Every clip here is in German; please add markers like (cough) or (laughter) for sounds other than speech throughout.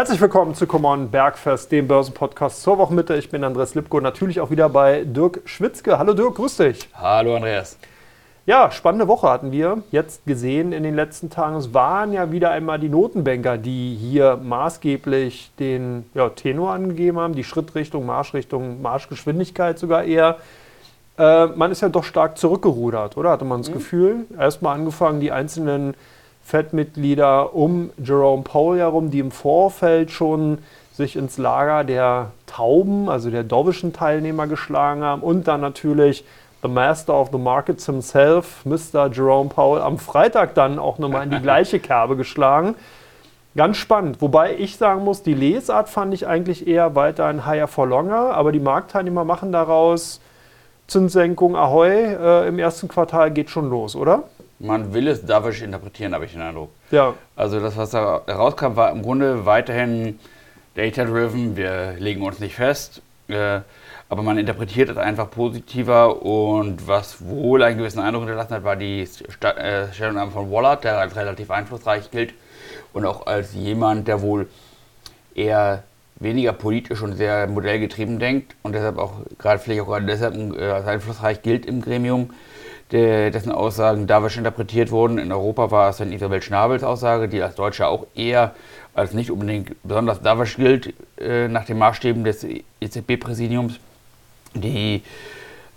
Herzlich willkommen zu Come On Bergfest, dem Börsenpodcast zur Wochenmitte. Ich bin Andreas Lipko, natürlich auch wieder bei Dirk Schwitzke. Hallo Dirk, grüß dich. Hallo Andreas. Ja, spannende Woche hatten wir jetzt gesehen in den letzten Tagen. Es waren ja wieder einmal die Notenbanker, die hier maßgeblich den ja, Tenor angegeben haben, die Schrittrichtung, Marschrichtung, Marschgeschwindigkeit sogar eher. Äh, man ist ja doch stark zurückgerudert, oder? Hatte man das mhm. Gefühl? Erstmal angefangen, die einzelnen FED-Mitglieder um Jerome Powell herum, die im Vorfeld schon sich ins Lager der Tauben, also der dovischen Teilnehmer geschlagen haben und dann natürlich the Master of the Markets himself, Mr. Jerome Powell, am Freitag dann auch nochmal in die (laughs) gleiche Kerbe geschlagen. Ganz spannend. Wobei ich sagen muss, die Lesart fand ich eigentlich eher weiterhin higher for longer, aber die Marktteilnehmer machen daraus Zinssenkung Ahoi äh, im ersten Quartal geht schon los, oder? Man will es dovish interpretieren, habe ich den Eindruck. Ja. Also das, was da rauskam, war im Grunde weiterhin data-driven. Wir legen uns nicht fest, äh, aber man interpretiert es einfach positiver. Und was wohl einen gewissen Eindruck hinterlassen hat, war die äh, Stellungnahme von Wallard, der als relativ einflussreich gilt und auch als jemand, der wohl eher weniger politisch und sehr modellgetrieben denkt und deshalb auch gerade vielleicht auch gerade deshalb äh, als einflussreich gilt im Gremium dessen Aussagen dawisch interpretiert wurden. In Europa war es dann Isabel Schnabels Aussage, die als Deutsche auch eher als nicht unbedingt besonders dawisch gilt, äh, nach den Maßstäben des EZB-Präsidiums, die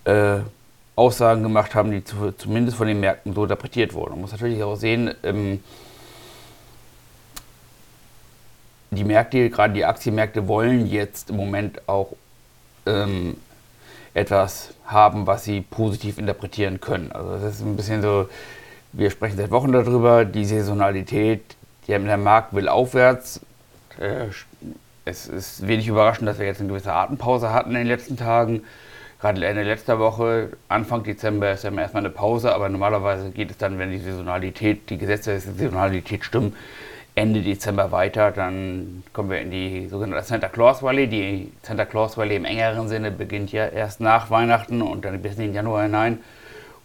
äh, Aussagen gemacht haben, die zu, zumindest von den Märkten so interpretiert wurden. Man muss natürlich auch sehen, ähm, die Märkte, gerade die Aktienmärkte, wollen jetzt im Moment auch ähm, etwas haben, was sie positiv interpretieren können. Also das ist ein bisschen so, wir sprechen seit Wochen darüber, die Saisonalität, der Markt will aufwärts. Äh, es ist wenig überraschend, dass wir jetzt eine gewisse Atempause hatten in den letzten Tagen. Gerade Ende letzter Woche, Anfang Dezember ist ja erstmal eine Pause, aber normalerweise geht es dann, wenn die Saisonalität, die Gesetze der Saisonalität stimmen, Ende Dezember weiter. Dann kommen wir in die sogenannte Santa Claus Valley. Die Santa Claus Valley im engeren Sinne beginnt ja erst nach Weihnachten und dann bis in den Januar hinein.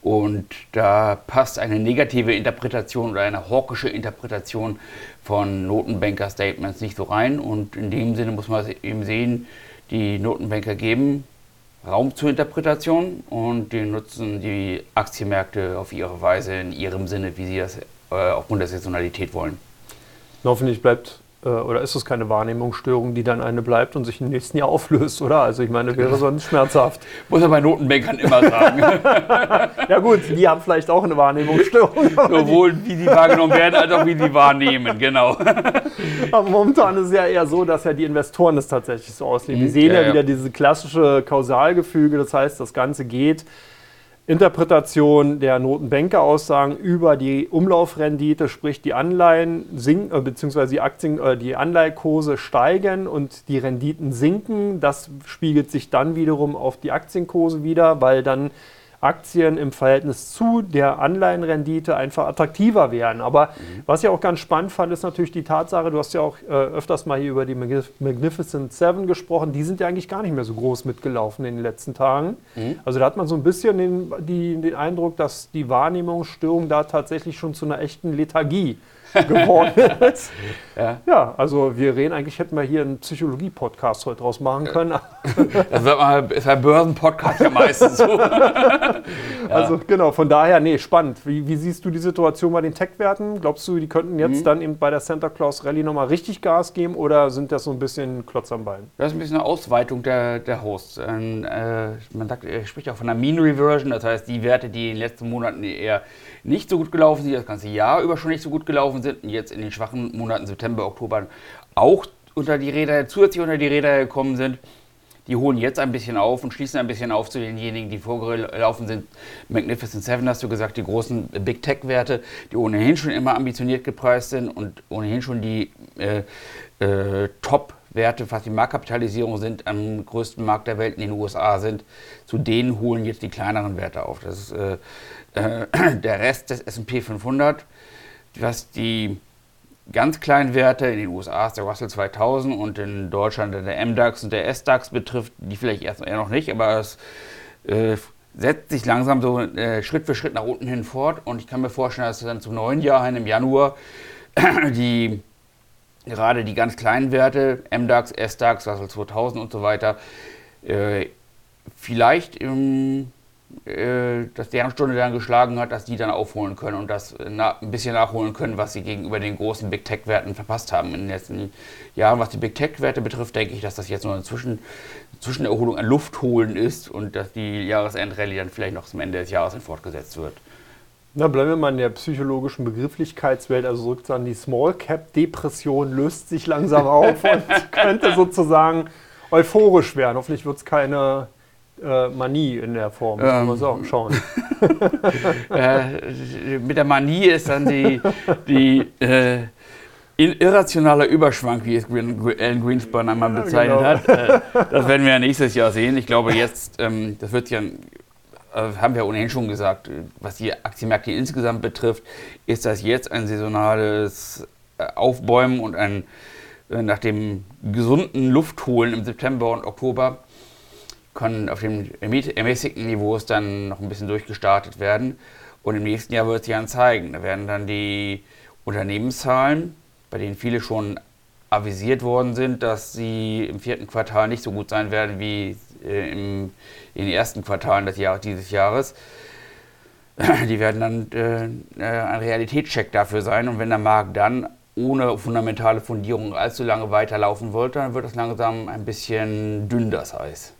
Und da passt eine negative Interpretation oder eine hawkische Interpretation von Notenbanker-Statements nicht so rein. Und in dem Sinne muss man eben sehen, die Notenbanker geben Raum zur Interpretation und die nutzen die Aktienmärkte auf ihre Weise in ihrem Sinne, wie sie das äh, aufgrund der Saisonalität wollen. Hoffentlich bleibt äh, oder ist es keine Wahrnehmungsstörung, die dann eine bleibt und sich im nächsten Jahr auflöst, oder? Also ich meine, wäre sonst schmerzhaft. (laughs) Muss er bei Notenbankern immer sagen. (laughs) ja gut, die haben vielleicht auch eine Wahrnehmungsstörung. (laughs) Sowohl wie sie wahrgenommen werden, als auch wie sie wahrnehmen, genau. Aber momentan ist es ja eher so, dass ja die Investoren das tatsächlich so ausleben. Wir mhm. sehen ja, ja wieder diese klassische Kausalgefüge, das heißt, das Ganze geht Interpretation der Notenbanker-Aussagen über die Umlaufrendite, sprich die Anleihen sinken, äh, beziehungsweise die Aktien, äh, die Anleihekurse steigen und die Renditen sinken. Das spiegelt sich dann wiederum auf die Aktienkurse wieder, weil dann Aktien im Verhältnis zu der Anleihenrendite einfach attraktiver werden. Aber mhm. was ich auch ganz spannend fand, ist natürlich die Tatsache, du hast ja auch äh, öfters mal hier über die Magnificent Seven gesprochen, die sind ja eigentlich gar nicht mehr so groß mitgelaufen in den letzten Tagen. Mhm. Also da hat man so ein bisschen den, die, den Eindruck, dass die Wahrnehmungsstörung da tatsächlich schon zu einer echten Lethargie geworden (laughs) ist. ja. ja. also wir reden, eigentlich hätten wir hier einen Psychologie-Podcast heute draus machen können. das wird mal, ist ein Börsen-Podcast ja meistens so. (laughs) ja. Also genau, von daher, nee, spannend. Wie, wie, siehst du die Situation bei den Tech-Werten? Glaubst du, die könnten jetzt mhm. dann eben bei der Santa Claus Rallye nochmal richtig Gas geben oder sind das so ein bisschen Klotz am Bein? Das ist ein bisschen eine Ausweitung der, der Hosts. Ähm, äh, man sagt, spricht auch von einer Mean Reversion, das heißt die Werte, die in den letzten Monaten eher nicht so gut gelaufen sind, das ganze Jahr über schon nicht so gut gelaufen sind und jetzt in den schwachen Monaten September, Oktober auch unter die Räder, zusätzlich unter die Räder gekommen sind. Die holen jetzt ein bisschen auf und schließen ein bisschen auf zu denjenigen, die vorgelaufen sind. Magnificent Seven hast du gesagt, die großen Big Tech-Werte, die ohnehin schon immer ambitioniert gepreist sind und ohnehin schon die äh, äh, Top-Werte, was die Marktkapitalisierung sind, am größten Markt der Welt in den USA sind. Zu denen holen jetzt die kleineren Werte auf. Das ist äh, äh, (clears throat) der Rest des SP 500, was die ganz kleinen Werte in den USA ist der Russell 2000 und in Deutschland der MDAX und der SDAX betrifft, die vielleicht erst eher noch nicht, aber es äh, setzt sich langsam so äh, Schritt für Schritt nach unten hin fort und ich kann mir vorstellen, dass dann zum neuen Jahr hin im Januar (clears throat) die gerade die ganz kleinen Werte, MDAX, SDAX, Russell 2000 und so weiter, äh, vielleicht im dass deren Stunde dann geschlagen hat, dass die dann aufholen können und das na, ein bisschen nachholen können, was sie gegenüber den großen Big Tech-Werten verpasst haben in den letzten Jahren. Was die Big Tech-Werte betrifft, denke ich, dass das jetzt nur eine Zwischen Zwischenerholung an Luft holen ist und dass die Jahresendrallye dann vielleicht noch zum Ende des Jahres fortgesetzt wird. Na, bleiben wir mal in der psychologischen Begrifflichkeitswelt, also sozusagen die Small Cap Depression löst sich langsam auf (laughs) und könnte sozusagen euphorisch werden. Hoffentlich wird es keine äh, Manie in der Form. Ähm. Muss man schauen. (laughs) (laughs) äh, mit der Manie ist dann die, die äh, irrationaler Überschwank, wie es Alan Greenspan einmal bezeichnet ja, genau. hat. Äh, das werden wir ja nächstes Jahr sehen. Ich glaube, jetzt, ähm, das wird ja, äh, haben wir ohnehin schon gesagt, was die Aktienmärkte insgesamt betrifft, ist das jetzt ein saisonales äh, Aufbäumen und ein nach dem gesunden Luftholen im September und Oktober können auf dem ermäßigten Niveaus dann noch ein bisschen durchgestartet werden. Und im nächsten Jahr wird es sich dann zeigen. Da werden dann die Unternehmenszahlen, bei denen viele schon avisiert worden sind, dass sie im vierten Quartal nicht so gut sein werden wie äh, im, in den ersten Quartalen des Jahr, dieses Jahres. Die werden dann äh, ein Realitätscheck dafür sein. Und wenn der Markt dann ohne fundamentale Fundierung allzu lange weiterlaufen wollte, dann wird es langsam ein bisschen dünn, das Eis.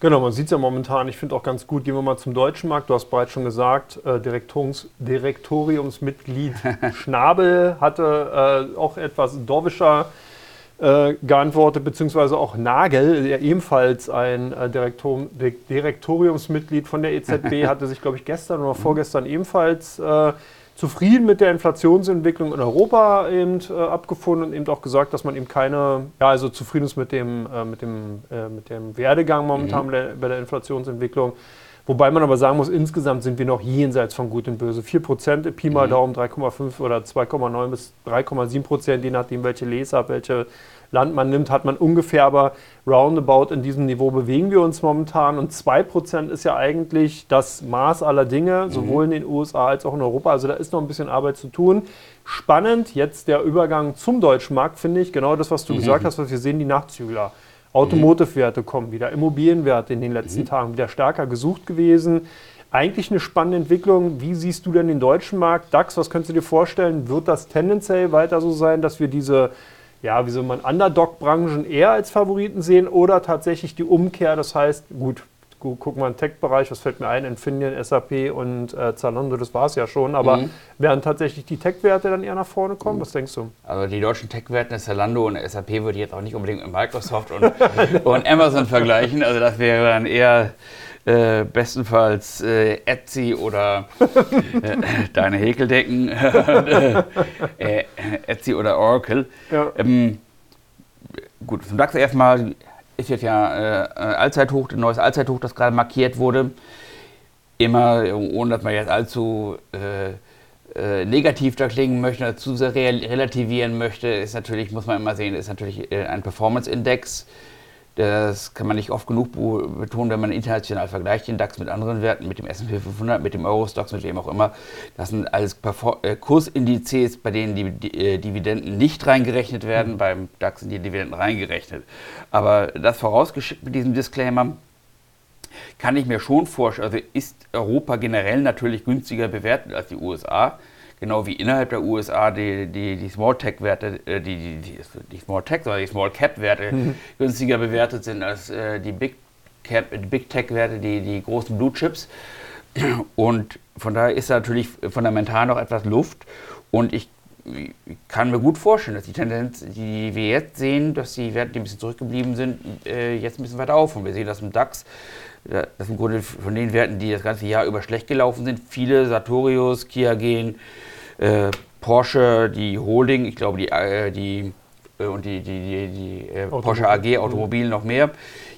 Genau, man sieht es ja momentan. Ich finde auch ganz gut, gehen wir mal zum deutschen Markt. Du hast bereits schon gesagt, äh, Direktoriumsmitglied (laughs) Schnabel hatte äh, auch etwas Dorwischer äh, geantwortet, beziehungsweise auch Nagel, der ebenfalls ein äh, Direktor Direktoriumsmitglied von der EZB, (laughs) hatte sich, glaube ich, gestern oder vorgestern ebenfalls äh, zufrieden mit der Inflationsentwicklung in Europa eben äh, abgefunden und eben auch gesagt, dass man eben keine, ja, also zufrieden ist mit dem, äh, mit dem, äh, mit dem Werdegang momentan mhm. bei der Inflationsentwicklung. Wobei man aber sagen muss, insgesamt sind wir noch jenseits von Gut und Böse. 4% Pi mal mhm. Daumen 3,5 oder 2,9 bis 3,7% je nachdem, welche Leser, welche Land man nimmt, hat man ungefähr aber roundabout in diesem Niveau bewegen wir uns momentan. Und 2% ist ja eigentlich das Maß aller Dinge, mhm. sowohl in den USA als auch in Europa. Also da ist noch ein bisschen Arbeit zu tun. Spannend jetzt der Übergang zum deutschen Markt, finde ich. Genau das, was du mhm. gesagt hast, was wir sehen, die Nachzügler. Automotive-Werte kommen wieder, Immobilienwerte in den letzten mhm. Tagen wieder stärker gesucht gewesen. Eigentlich eine spannende Entwicklung. Wie siehst du denn den deutschen Markt? DAX, was könntest du dir vorstellen? Wird das tendenziell weiter so sein, dass wir diese ja, wie soll man Underdog-Branchen eher als Favoriten sehen oder tatsächlich die Umkehr? Das heißt, gut, gucken wir in den Tech-Bereich, was fällt mir ein? Infineon, SAP und äh, Zalando, das war es ja schon. Aber mhm. werden tatsächlich die Tech-Werte dann eher nach vorne kommen? Mhm. Was denkst du? Also die deutschen Tech-Werte, Zalando und SAP würde ich jetzt auch nicht unbedingt mit Microsoft und, (laughs) und Amazon vergleichen. Also das wäre dann eher äh, bestenfalls äh, Etsy oder äh, (laughs) deine Häkeldecken, (laughs) äh, Etsy oder Oracle. Ja. Ähm, gut, zum DAX erstmal ist jetzt ja äh, Allzeithoch, ein neues Allzeithoch, das gerade markiert wurde. Immer, ohne dass man jetzt allzu äh, negativ da klingen möchte, dazu sehr relativieren möchte, ist natürlich, muss man immer sehen, ist natürlich ein Performance-Index das kann man nicht oft genug betonen, wenn man international vergleicht, den DAX mit anderen Werten, mit dem S&P 500, mit dem Eurostox, mit wem auch immer. Das sind alles äh, Kursindizes, bei denen die äh, Dividenden nicht reingerechnet werden. Mhm. Beim DAX sind die Dividenden reingerechnet. Aber das vorausgeschickt mit diesem Disclaimer, kann ich mir schon vorstellen, also ist Europa generell natürlich günstiger bewertet als die USA genau wie innerhalb der USA die, die, die Small Tech-Werte, äh, die, die, die, die, Small Tech, sondern die Small Cap-Werte mhm. günstiger bewertet sind als äh, die Big Cap, Big Tech-Werte, die, die großen Blue Chips. Und von daher ist da natürlich fundamental noch etwas Luft. Und ich kann mir gut vorstellen, dass die Tendenz, die wir jetzt sehen, dass die Werte, die ein bisschen zurückgeblieben sind, äh, jetzt ein bisschen weiter auf. Und wir sehen das im DAX, das im Grunde von den Werten, die das ganze Jahr über schlecht gelaufen sind, viele Sartorius, Kiagen, äh, Porsche, die Holding, ich glaube die, äh, die äh, und die, die, die, die äh, Porsche AG Automobil noch mehr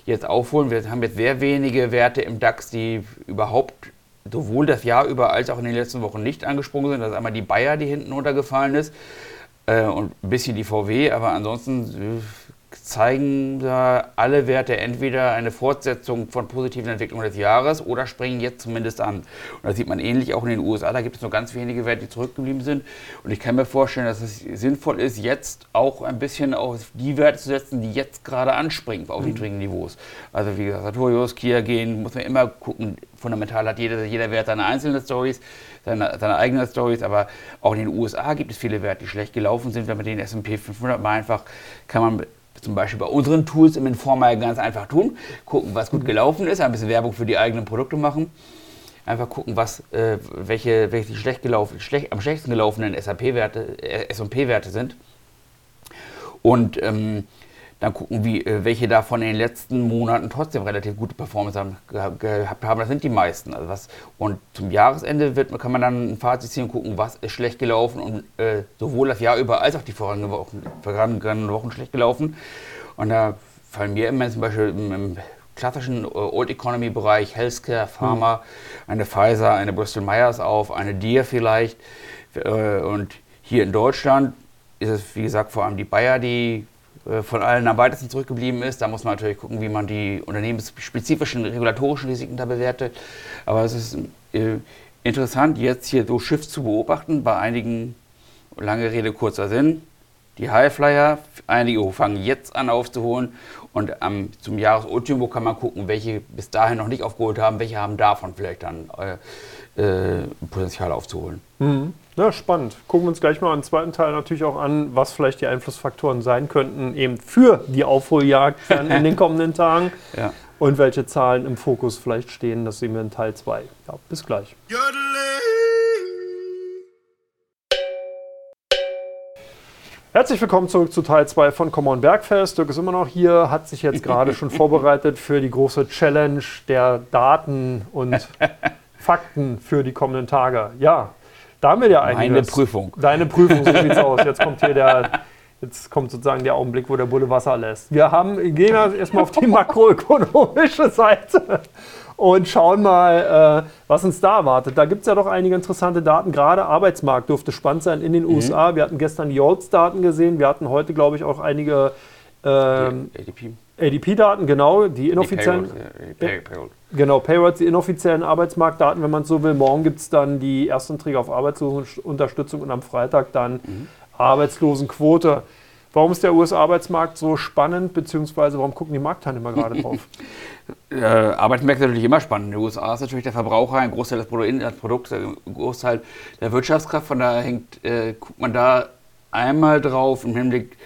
jetzt aufholen. Wir haben jetzt sehr wenige Werte im DAX, die überhaupt sowohl das Jahr über als auch in den letzten Wochen nicht angesprungen sind. Das ist einmal die Bayer, die hinten runtergefallen ist äh, und ein bisschen die VW, aber ansonsten zeigen da alle Werte entweder eine Fortsetzung von positiven Entwicklungen des Jahres oder springen jetzt zumindest an. Und das sieht man ähnlich auch in den USA. Da gibt es nur ganz wenige Werte, die zurückgeblieben sind. Und ich kann mir vorstellen, dass es sinnvoll ist, jetzt auch ein bisschen auf die Werte zu setzen, die jetzt gerade anspringen auf mhm. niedrigen Niveaus. Also wie gesagt, Sartorius, Kia gehen, muss man immer gucken. Fundamental hat jeder, jeder Wert seine einzelnen Stories, seine, seine eigenen Stories. Aber auch in den USA gibt es viele Werte, die schlecht gelaufen sind. Wenn man den S&P 500 mal einfach, kann man zum Beispiel bei unseren Tools im Informer ganz einfach tun. Gucken, was gut gelaufen ist, ein bisschen Werbung für die eigenen Produkte machen. Einfach gucken, was, äh, welche, welche schlecht gelaufen, schlecht, am schlechtesten gelaufenen SAP-Werte, äh, SP-Werte sind. Und ähm, dann gucken, wie, äh, welche davon in den letzten Monaten trotzdem relativ gute Performance haben, gehabt haben. Das sind die meisten. Also was, und zum Jahresende wird, kann man dann ein Fazit ziehen und gucken, was ist schlecht gelaufen und äh, sowohl das Jahr über als auch die vergangenen Wochen, schlecht gelaufen. Und da fallen mir immer zum Beispiel im, im klassischen äh, Old Economy Bereich Healthcare, Pharma, mhm. eine Pfizer, eine Bristol Myers auf, eine Deer vielleicht. Äh, und hier in Deutschland ist es, wie gesagt, vor allem die Bayer, die von allen am weitesten zurückgeblieben ist. Da muss man natürlich gucken, wie man die unternehmensspezifischen regulatorischen Risiken da bewertet. Aber es ist äh, interessant, jetzt hier so Schiff zu beobachten. Bei einigen, lange Rede, kurzer Sinn, die Highflyer, einige fangen jetzt an aufzuholen und ähm, zum Jahresultimo kann man gucken, welche bis dahin noch nicht aufgeholt haben, welche haben davon vielleicht dann äh, äh, Potenzial aufzuholen. Mhm. Ja, spannend. Gucken wir uns gleich mal im zweiten Teil natürlich auch an, was vielleicht die Einflussfaktoren sein könnten, eben für die Aufholjagd (laughs) in den kommenden Tagen. Ja. Und welche Zahlen im Fokus vielleicht stehen, das sehen wir in Teil 2. Ja, bis gleich. Herzlich willkommen zurück zu Teil 2 von Common Bergfest. Dirk ist immer noch hier, hat sich jetzt gerade schon (laughs) vorbereitet für die große Challenge der Daten und (laughs) Fakten für die kommenden Tage. Ja, da haben wir ja einiges. Meine Prüfung. Deine Prüfung, so sieht's (laughs) aus. Jetzt kommt hier der, jetzt kommt sozusagen der Augenblick, wo der Bulle Wasser lässt. Wir haben, gehen wir erstmal auf die (laughs) makroökonomische Seite und schauen mal, äh, was uns da erwartet. Da gibt es ja doch einige interessante Daten. Gerade Arbeitsmarkt dürfte spannend sein in den mhm. USA. Wir hatten gestern die Jolts-Daten gesehen. Wir hatten heute, glaube ich, auch einige ähm, ADP. ADP-Daten, genau, die inoffiziellen. Die Payroll, Payroll. Genau, Payrolls, die inoffiziellen Arbeitsmarktdaten, wenn man so will. Morgen gibt es dann die Erstanträge auf Arbeitslosenunterstützung und am Freitag dann mhm. Arbeitslosenquote. Warum ist der US-Arbeitsmarkt so spannend, beziehungsweise warum gucken die Marktteilnehmer (laughs) gerade drauf? äh, Arbeitsmarkt ist natürlich immer spannend. In den USA ist natürlich der Verbraucher ein Großteil des Produkts, ein Großteil der Wirtschaftskraft. Von daher hängt, äh, guckt man da einmal drauf im Hinblick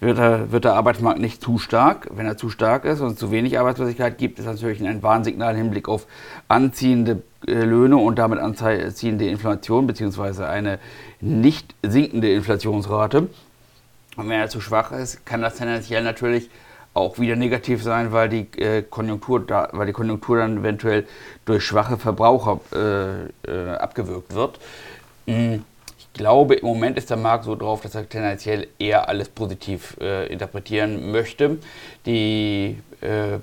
wird der, wird der Arbeitsmarkt nicht zu stark. Wenn er zu stark ist und zu wenig Arbeitslosigkeit gibt, ist das natürlich ein Warnsignal im Hinblick auf anziehende äh, Löhne und damit anziehende Inflation beziehungsweise eine nicht sinkende Inflationsrate. Und wenn er zu schwach ist, kann das tendenziell natürlich auch wieder negativ sein, weil die, äh, Konjunktur, weil die Konjunktur dann eventuell durch schwache Verbraucher äh, äh, abgewürgt wird. Mhm glaube, im Moment ist der Markt so drauf, dass er tendenziell eher alles positiv äh, interpretieren möchte. Die äh,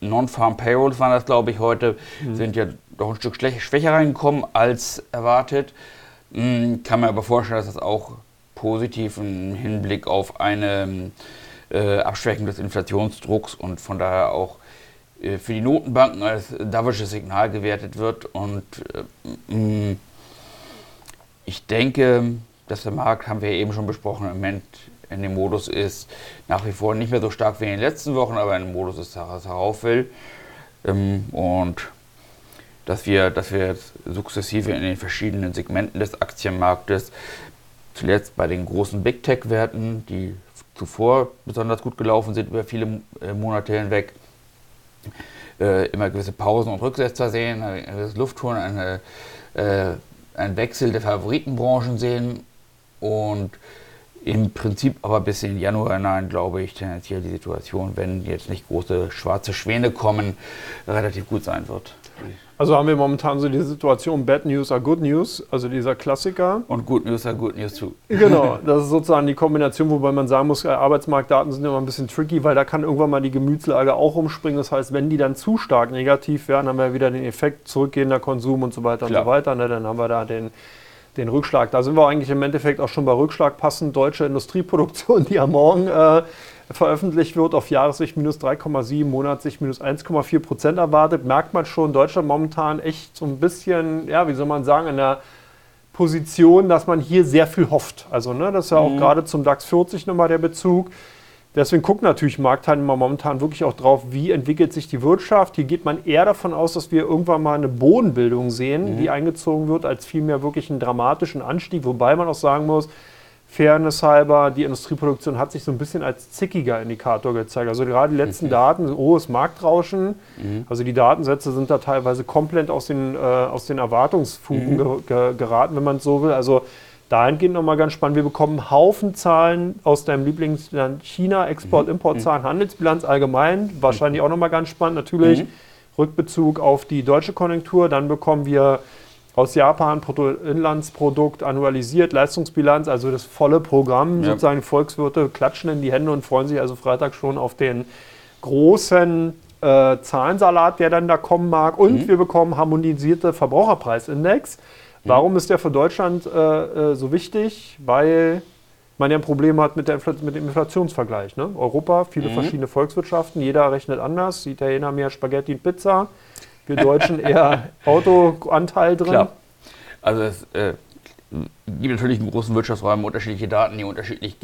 Non-Farm Payrolls waren das, glaube ich, heute, mhm. sind ja doch ein Stück schwächer reingekommen als erwartet. Mhm, kann man aber vorstellen, dass das auch positiv im Hinblick auf eine äh, Abschwächung des Inflationsdrucks und von daher auch äh, für die Notenbanken als dovisches Signal gewertet wird und äh, ich denke, dass der Markt, haben wir eben schon besprochen, im Moment in dem Modus ist, nach wie vor nicht mehr so stark wie in den letzten Wochen, aber in dem Modus ist, dass er herauf will. Ähm, und dass wir, dass wir jetzt sukzessive in den verschiedenen Segmenten des Aktienmarktes, zuletzt bei den großen Big Tech-Werten, die zuvor besonders gut gelaufen sind über viele äh, Monate hinweg, äh, immer gewisse Pausen und Rücksetzer sehen, ein gewisses Luftholen, eine äh, einen Wechsel der Favoritenbranchen sehen und im Prinzip aber bis in Januar hinein, glaube ich, tendenziell die Situation, wenn jetzt nicht große schwarze Schwäne kommen, relativ gut sein wird. Also haben wir momentan so die Situation, Bad News are Good News, also dieser Klassiker. Und Good News are Good News too. Genau, (laughs) das ist sozusagen die Kombination, wobei man sagen muss, äh, Arbeitsmarktdaten sind immer ein bisschen tricky, weil da kann irgendwann mal die Gemütslage auch umspringen. Das heißt, wenn die dann zu stark negativ werden, haben wir wieder den Effekt zurückgehender Konsum und so weiter Klar. und so weiter. Ne? Dann haben wir da den, den Rückschlag. Da sind wir eigentlich im Endeffekt auch schon bei Rückschlag passend. Deutsche Industrieproduktion, die am Morgen äh, veröffentlicht wird, auf Jahressicht minus 3,7, Monatssicht minus 1,4 Prozent erwartet, merkt man schon, Deutschland momentan echt so ein bisschen, ja, wie soll man sagen, in der Position, dass man hier sehr viel hofft. Also, ne, das ist ja auch mhm. gerade zum DAX 40 nochmal der Bezug. Deswegen guckt natürlich Marktteilnehmer momentan wirklich auch drauf, wie entwickelt sich die Wirtschaft. Hier geht man eher davon aus, dass wir irgendwann mal eine Bodenbildung sehen, mhm. die eingezogen wird, als vielmehr wirklich einen dramatischen Anstieg. Wobei man auch sagen muss, Fairness halber, die Industrieproduktion hat sich so ein bisschen als zickiger Indikator gezeigt. Also gerade die letzten mhm. Daten, hohes Marktrauschen. Mhm. Also die Datensätze sind da teilweise komplett aus den, äh, aus den Erwartungsfugen mhm. ge ge geraten, wenn man es so will. Also dahingehend nochmal ganz spannend. Wir bekommen Haufen Zahlen aus deinem Lieblingsland China, Export, mhm. Importzahlen, mhm. Handelsbilanz allgemein. Wahrscheinlich auch nochmal ganz spannend. Natürlich mhm. Rückbezug auf die deutsche Konjunktur. Dann bekommen wir aus Japan Bruttoinlandsprodukt annualisiert, Leistungsbilanz, also das volle Programm. Ja. Sozusagen Volkswirte klatschen in die Hände und freuen sich also Freitag schon auf den großen äh, Zahlensalat, der dann da kommen mag. Und mhm. wir bekommen harmonisierte Verbraucherpreisindex. Warum ist der für Deutschland äh, äh, so wichtig? Weil man ja ein Problem hat mit, der Infl mit dem Inflationsvergleich. Ne? Europa, viele mhm. verschiedene Volkswirtschaften, jeder rechnet anders. Die Italiener mehr Spaghetti und Pizza, wir Deutschen eher Autoanteil drin. Klar. Also es äh, gibt natürlich im großen Wirtschaftsraum unterschiedliche Daten, die unterschiedlich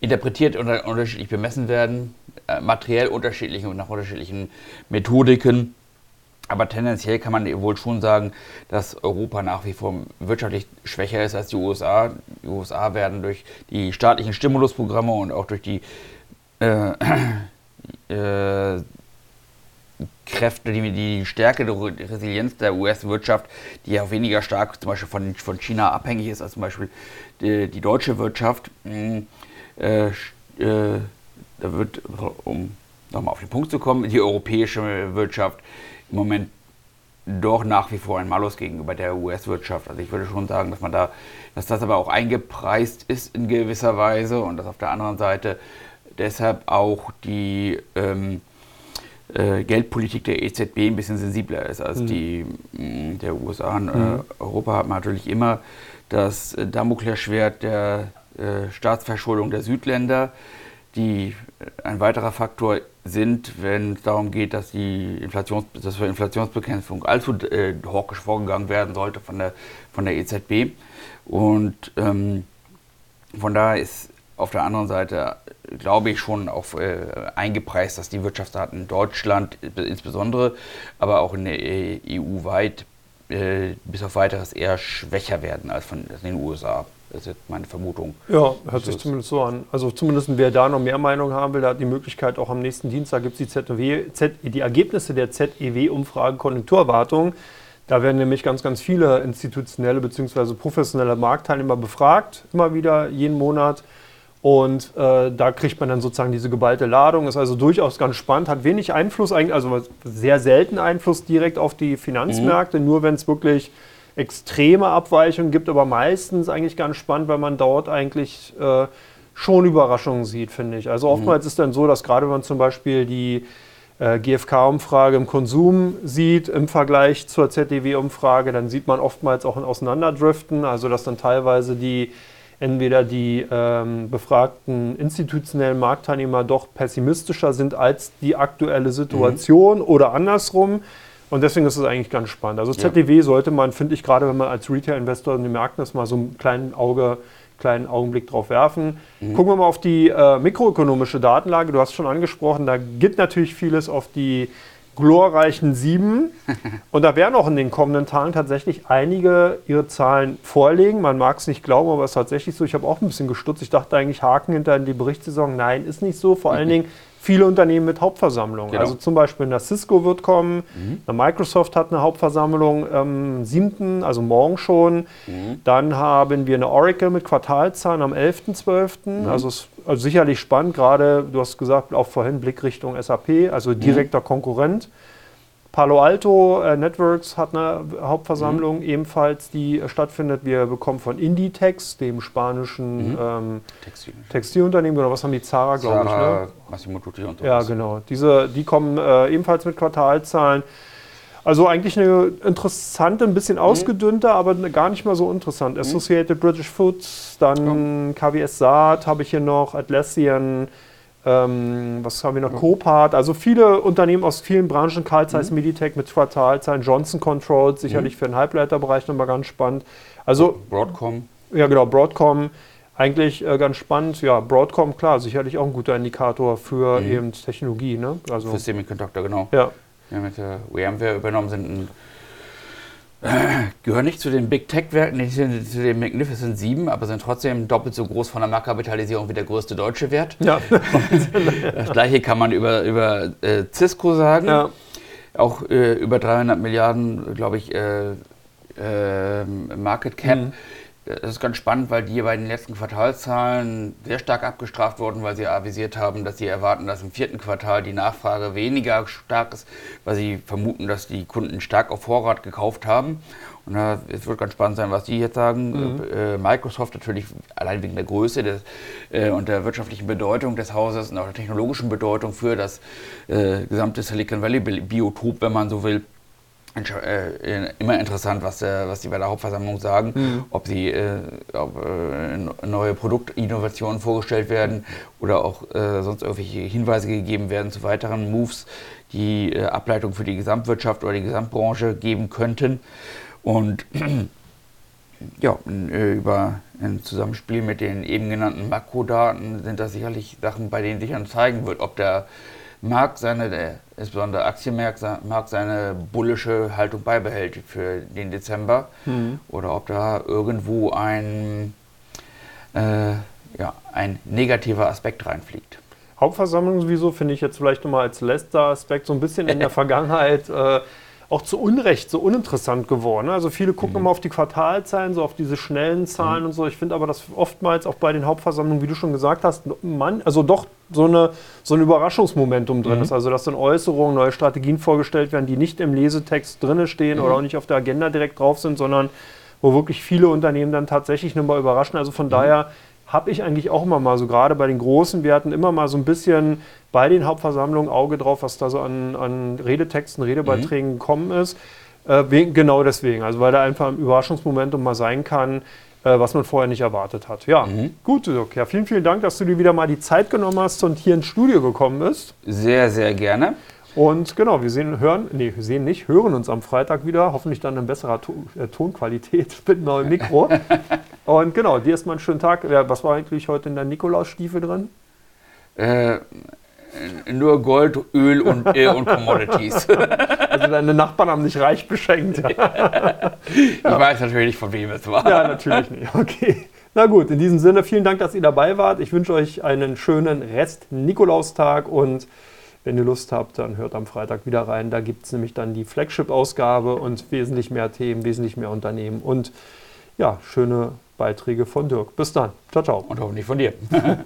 interpretiert und unterschiedlich bemessen werden, äh, materiell unterschiedlich und nach unterschiedlichen Methodiken. Aber tendenziell kann man wohl schon sagen, dass Europa nach wie vor wirtschaftlich schwächer ist als die USA. Die USA werden durch die staatlichen Stimulusprogramme und auch durch die äh, (clears throat) äh, Kräfte, die, die Stärke der Resilienz der US-Wirtschaft, die ja weniger stark zum Beispiel von, von China abhängig ist als zum Beispiel die, die deutsche Wirtschaft, hm, äh, äh, da wird, um nochmal auf den Punkt zu kommen, die europäische Wirtschaft im Moment doch nach wie vor ein Malus gegenüber der US-Wirtschaft. Also ich würde schon sagen, dass man da, dass das aber auch eingepreist ist in gewisser Weise und dass auf der anderen Seite deshalb auch die ähm, äh, Geldpolitik der EZB ein bisschen sensibler ist als mhm. die mh, der USA. Und, äh, mhm. Europa hat man natürlich immer das Damoklesschwert der äh, Staatsverschuldung der Südländer, die ein weiterer Faktor sind, wenn es darum geht, dass die Inflations, dass für Inflationsbekämpfung allzu äh, hawkisch vorgegangen werden sollte von der, von der EZB. Und ähm, von daher ist auf der anderen Seite, glaube ich, schon auch äh, eingepreist, dass die Wirtschaftsdaten in Deutschland insbesondere, aber auch in der EU weit äh, bis auf weiteres eher schwächer werden als von als in den USA. Das ist jetzt meine Vermutung. Ja, hört sich zumindest so an. Also zumindest wer da noch mehr Meinung haben will, der hat die Möglichkeit, auch am nächsten Dienstag gibt es die, ZW, Z, die Ergebnisse der ZEW-Umfrage Konjunkturerwartung. Da werden nämlich ganz, ganz viele institutionelle bzw. professionelle Marktteilnehmer befragt, immer wieder jeden Monat. Und äh, da kriegt man dann sozusagen diese geballte Ladung. Ist also durchaus ganz spannend, hat wenig Einfluss, also sehr selten Einfluss direkt auf die Finanzmärkte, mhm. nur wenn es wirklich extreme Abweichungen gibt, aber meistens eigentlich ganz spannend, weil man dort eigentlich äh, schon Überraschungen sieht, finde ich. Also oftmals mhm. ist dann so, dass gerade wenn man zum Beispiel die äh, GfK-Umfrage im Konsum sieht im Vergleich zur ZDW-Umfrage, dann sieht man oftmals auch ein Auseinanderdriften, also dass dann teilweise die entweder die ähm, befragten institutionellen Marktteilnehmer doch pessimistischer sind als die aktuelle Situation mhm. oder andersrum. Und deswegen ist es eigentlich ganz spannend. Also ZDW ja. sollte man, finde ich, gerade wenn man als Retail-Investor in den Märkten ist, mal so einen kleinen Auge kleinen Augenblick drauf werfen. Mhm. Gucken wir mal auf die äh, mikroökonomische Datenlage. Du hast schon angesprochen, da gibt natürlich vieles auf die glorreichen sieben. (laughs) Und da werden auch in den kommenden Tagen tatsächlich einige ihre Zahlen vorlegen. Man mag es nicht glauben, aber es ist tatsächlich so. Ich habe auch ein bisschen gestutzt. Ich dachte eigentlich, Haken hinter die Berichtssaison. Nein, ist nicht so. Vor allen. (laughs) Dingen viele Unternehmen mit Hauptversammlungen. Genau. Also zum Beispiel eine Cisco wird kommen, mhm. eine Microsoft hat eine Hauptversammlung am ähm, 7., also morgen schon. Mhm. Dann haben wir eine Oracle mit Quartalzahlen am 11.12. Mhm. Also, also sicherlich spannend, gerade du hast gesagt, auch vorhin Blickrichtung SAP, also mhm. direkter Konkurrent. Palo Alto äh, Networks hat eine Hauptversammlung mhm. ebenfalls, die äh, stattfindet. Wir bekommen von Inditex, dem spanischen mhm. ähm, Textil. Textilunternehmen, oder was haben die Zara, glaube ich. Ne? Massimo Dutti und Ja, genau. Diese, die kommen äh, ebenfalls mit Quartalzahlen. Also eigentlich eine interessante, ein bisschen mhm. ausgedünnter, aber eine, gar nicht mal so interessant. Mhm. Associated British Foods, dann. KWS Saat habe ich hier noch, Atlassian, Ähm, was haben wir noch? Copart, also viele Unternehmen aus vielen Branchen, Carl Zeiss mhm. Meditech mit Quartal, Johnson Controls, sicherlich mhm. für den Halbleiterbereich nochmal ganz spannend. Also Broadcom. Ja, genau, Broadcom. Eigentlich äh, ganz spannend. Ja, Broadcom, klar, sicherlich auch ein guter Indikator für mhm. eben Technologie. Ne? Also, für Semiconductor, genau. Ja. Ja, mit der VMware übernommen sind ein äh, (clears throat) gehören nicht zu den Big Tech-Werten, nicht zu den Magnificent 7, aber sind trotzdem doppelt so groß von der Marktkapitalisierung wie der größte deutsche Wert. Ja. (laughs) das gleiche kann man über, über äh, Cisco sagen. Ja. Auch äh, über 300 Milliarden, glaube ich, äh, äh, Market Cap. Mhm. Das ist ganz spannend, weil die bei den letzten Quartalszahlen sehr stark abgestraft wurden, weil sie avisiert haben, dass sie erwarten, dass im vierten Quartal die Nachfrage weniger stark ist, weil sie vermuten, dass die Kunden stark auf Vorrat gekauft haben. Und da, es wird ganz spannend sein, was die jetzt sagen. Mhm. Äh, Microsoft natürlich allein wegen der Größe des, äh, und der wirtschaftlichen Bedeutung des Hauses und auch der technologischen Bedeutung für das äh, gesamte Silicon Valley Biotop, wenn man so will, äh, immer interessant, was, äh, was die bei der Hauptversammlung sagen, mhm. ob sie äh, ob, äh, neue Produktinnovationen vorgestellt werden oder auch äh, sonst irgendwelche Hinweise gegeben werden zu weiteren Moves, die äh, Ableitung für die Gesamtwirtschaft oder die Gesamtbranche geben könnten. Und (clears throat) ja, über ein Zusammenspiel mit den eben genannten Makrodaten sind das sicherlich Sachen, bei denen sich dann zeigen wird, ob der Markt seine, der, insbesondere Aktienmarkt, Markt seine bullische Haltung beibehält für den Dezember mhm. oder ob da irgendwo ein, äh, ja, ein negativer Aspekt reinfliegt. Hauptversammlung sowieso finde ich jetzt vielleicht nochmal als letzter Aspekt so ein bisschen in der (laughs) Vergangenheit äh, auch zu Unrecht so uninteressant geworden. Also viele gucken mhm. immer auf die Quartalzahlen, so auf diese schnellen Zahlen mhm. und so. Ich finde aber, dass oftmals auch bei den Hauptversammlungen, wie du schon gesagt hast, man, also doch so, eine, so ein Überraschungsmomentum drin mhm. ist. Also dass dann Äußerungen, neue Strategien vorgestellt werden, die nicht im Lesetext drin stehen oder mhm. auch nicht auf der Agenda direkt drauf sind, sondern wo wirklich viele Unternehmen dann tatsächlich nochmal überraschen. Also von mhm. daher habe ich eigentlich auch immer mal so, gerade bei den großen Werten, immer mal so ein bisschen bei den Hauptversammlungen Auge drauf, was da so an, an Redetexten, Redebeiträgen mhm. gekommen ist. Äh, genau deswegen, also weil da einfach ein Überraschungsmomentum mal sein kann, äh, was man vorher nicht erwartet hat. Ja, mhm. gut, Dirk. Ja, vielen, vielen Dank, dass du dir wieder mal die Zeit genommen hast und hier ins Studio gekommen bist. Sehr, sehr gerne. Und genau, wir sehen, hören, nee, sehen nicht, hören uns am Freitag wieder, hoffentlich dann in besserer to äh, Tonqualität (laughs) mit neuem Mikro. (laughs) und genau, dir erstmal einen schönen Tag. Ja, was war eigentlich heute in der Nikolausstiefel drin? Äh, nur Gold, Öl und, äh, und Commodities. (laughs) Also deine Nachbarn haben dich reich beschenkt. (laughs) Ja. Ich weiß natürlich nicht, von wem es war. Ja, natürlich nicht. Okay. Na gut, in diesem Sinne, vielen Dank, dass ihr dabei wart. Ich wünsche euch einen schönen Rest Nikolaustag und wenn ihr Lust habt, dann hört am Freitag wieder rein. Da gibt es nämlich dann die Flagship-Ausgabe und wesentlich mehr Themen, wesentlich mehr Unternehmen und ja, schöne Beiträge von Dirk. Bis dann. Ciao, ciao. Und hoffentlich von dir. (laughs)